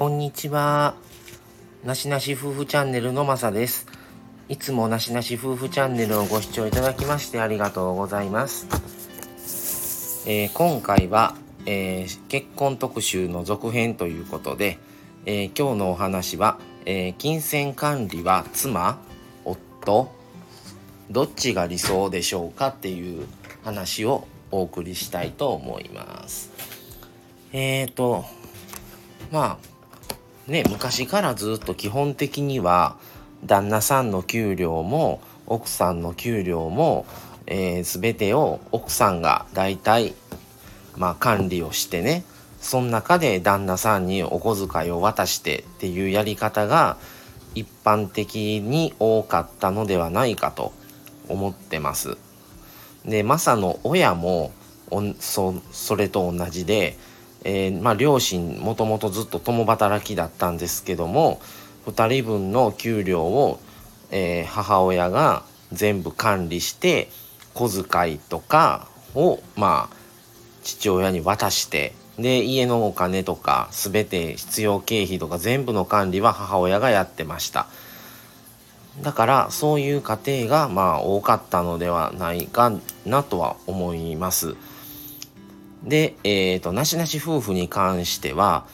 こんにちは。なしなし夫婦チャンネルのまさです。いつもなしなし夫婦チャンネルをご視聴いただきましてありがとうございます。えー、今回は、えー、結婚特集の続編ということで、えー、今日のお話は、え金銭管理は妻、夫、どっちが理想でしょうかっていう話をお送りしたいと思います。えーと、まあ、ね、昔からずっと基本的には、旦那さんの給料も、奥さんの給料も、えー、全てを奥さんが大体、まあ、管理をしてね、その中で旦那さんにお小遣いを渡してっていうやり方が一般的に多かったのではないかと思ってます。でマサの親もそそれと同じで、えー、まあ、両親もともとずっと共働きだったんですけども2人分の給料を、えー、母親が全部管理して小遣いとかをまあ父親に渡してで家のお金とか全て必要経費とか全部の管理は母親がやってました。だからそういう家庭がまあ多かったのではないかなとは思います。で、えっ、ー、と、なしなし夫婦に関しては、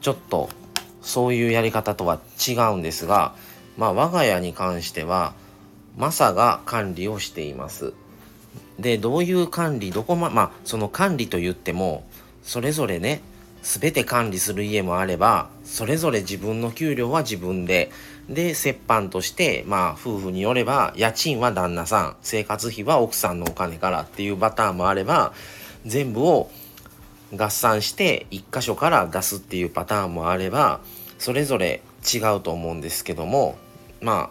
ちょっとそういうやり方とは違うんですが、まあ我が家に関しては、マサが管理をしています。で、どういう管理、どこま、まあその管理と言っても、それぞれね、全て管理する家もあればそれぞれ自分の給料は自分でで折半としてまあ夫婦によれば家賃は旦那さん生活費は奥さんのお金からっていうパターンもあれば全部を合算して1箇所から出すっていうパターンもあればそれぞれ違うと思うんですけどもま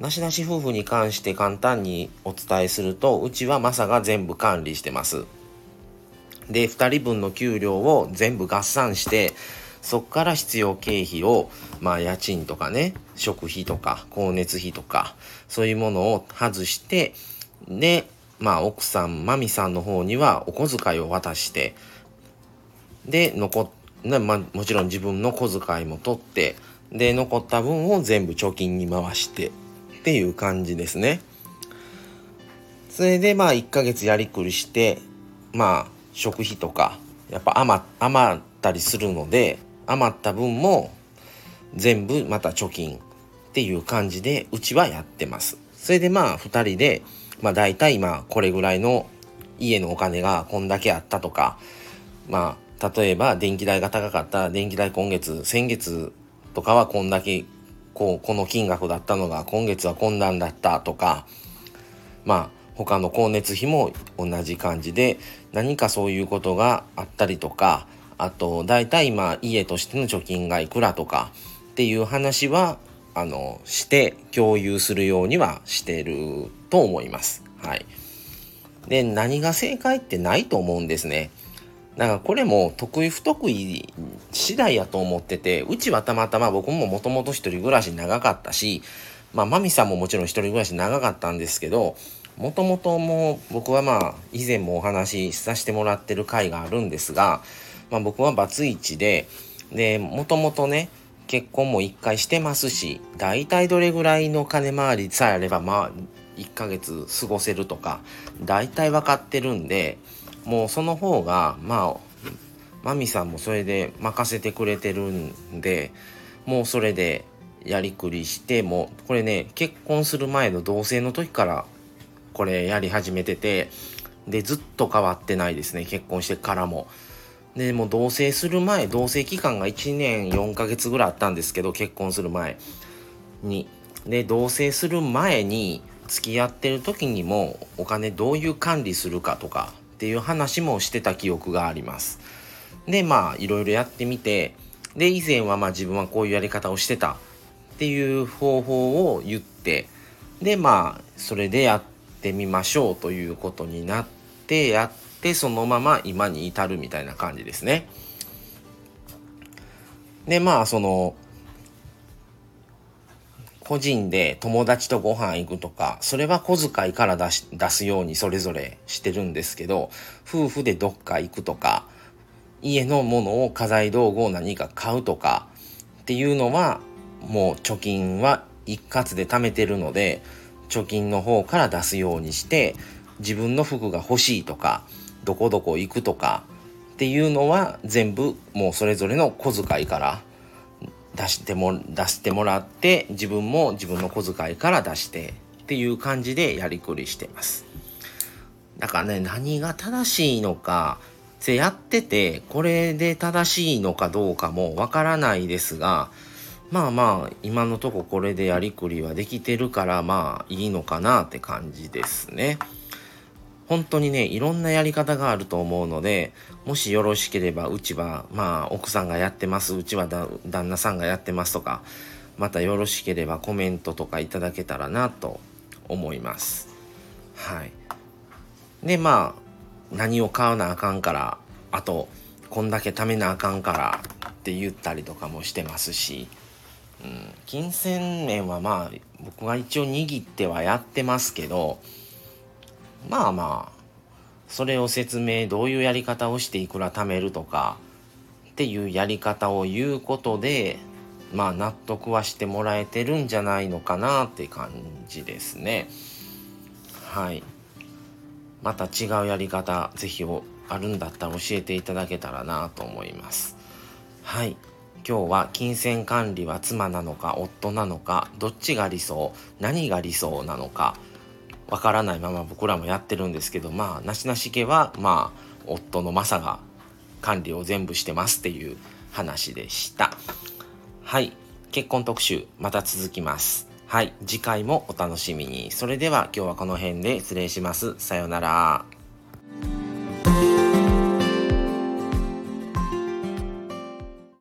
あなしなし夫婦に関して簡単にお伝えするとうちはマサが全部管理してます。で2人分の給料を全部合算してそこから必要経費をまあ家賃とかね食費とか光熱費とかそういうものを外してでまあ奥さんマミさんの方にはお小遣いを渡してで残ねまあ、もちろん自分の小遣いも取ってで残った分を全部貯金に回してっていう感じですね。それでまあ1ヶ月やりくりしてまあ食費とかやっぱ余余ったりするので余った分も全部また貯金っていう感じでうちはやってます。それでまあ2人でまあ大体まあこれぐらいの家のお金がこんだけあったとかまあ例えば電気代が高かった電気代今月先月とかはこんだけこうこの金額だったのが今月はこんなんだったとかまあ他の光熱費も同じ感じで何かそういうことがあったりとかあと大体今家としての貯金がいくらとかっていう話はあのして共有するようにはしてると思います。はい。で何が正解ってないと思うんですね。だからこれも得意不得意次第やと思っててうちはたまたま僕ももともと一人暮らし長かったしまあマミさんももちろん一人暮らし長かったんですけどもともとも僕はまあ以前もお話しさせてもらってる回があるんですが、まあ、僕はバツイチででもともとね結婚も1回してますし大体どれぐらいの金回りさえあればまあ1ヶ月過ごせるとか大体分かってるんでもうその方がまあマミさんもそれで任せてくれてるんでもうそれでやりくりしてもこれね結婚する前の同棲の時からこれやり始めててでずっと変わってないですね結婚してからも。でもう同棲する前同棲期間が1年4ヶ月ぐらいあったんですけど結婚する前に。で同棲する前に付き合ってる時にもお金どういう管理するかとかっていう話もしてた記憶があります。でまあいろいろやってみてで以前はまあ自分はこういうやり方をしてたっていう方法を言ってでまあそれでやってみましょうということになってやってでそのまま今に至るみたいな感じですね。でまあその個人で友達とご飯行くとかそれは小遣いから出し出すようにそれぞれしてるんですけど夫婦でどっか行くとか家のものを家財道具を何か買うとかっていうのはもう貯金は一括で貯めてるので貯金の方から出すようにして自分の服が欲しいとかどこどこ行くとかっていうのは全部もうそれぞれの小遣いから出しても出してもらって自分も自分の小遣いから出してっていう感じでやりくりしてます。だからね何が正しいのかやっててこれで正しいのかどうかもわからないですがまあまあ今のとここれでやりくりはできてるからまあいいのかなって感じですね。本当にねいろんなやり方があると思うのでもしよろしければうちはまあ奥さんがやってますうちは旦那さんがやってますとかまたよろしければコメントとかいただけたらなと思います。はい。でまあ何を買わなあかんからあとこんだけ貯めなあかんからって言ったりとかもしてますし、うん、金銭面はまあ僕が一応握ってはやってますけどまあまあそれを説明どういうやり方をしていくら貯めるとかっていうやり方を言うことでまあ納得はしてもらえてるんじゃないのかなって感じですね。はい。また違うやり方是非あるんだったら教えていただけたらなと思います。はい。今日は金銭管理は妻なのか夫なのかどっちが理想何が理想なのかわからないまま僕らもやってるんですけどまあなしなし家はまあ夫のマサが管理を全部してますっていう話でした。はい。結婚特集また続きます。はい。次回もお楽しみに。それでは今日はこの辺で失礼します。さようなら。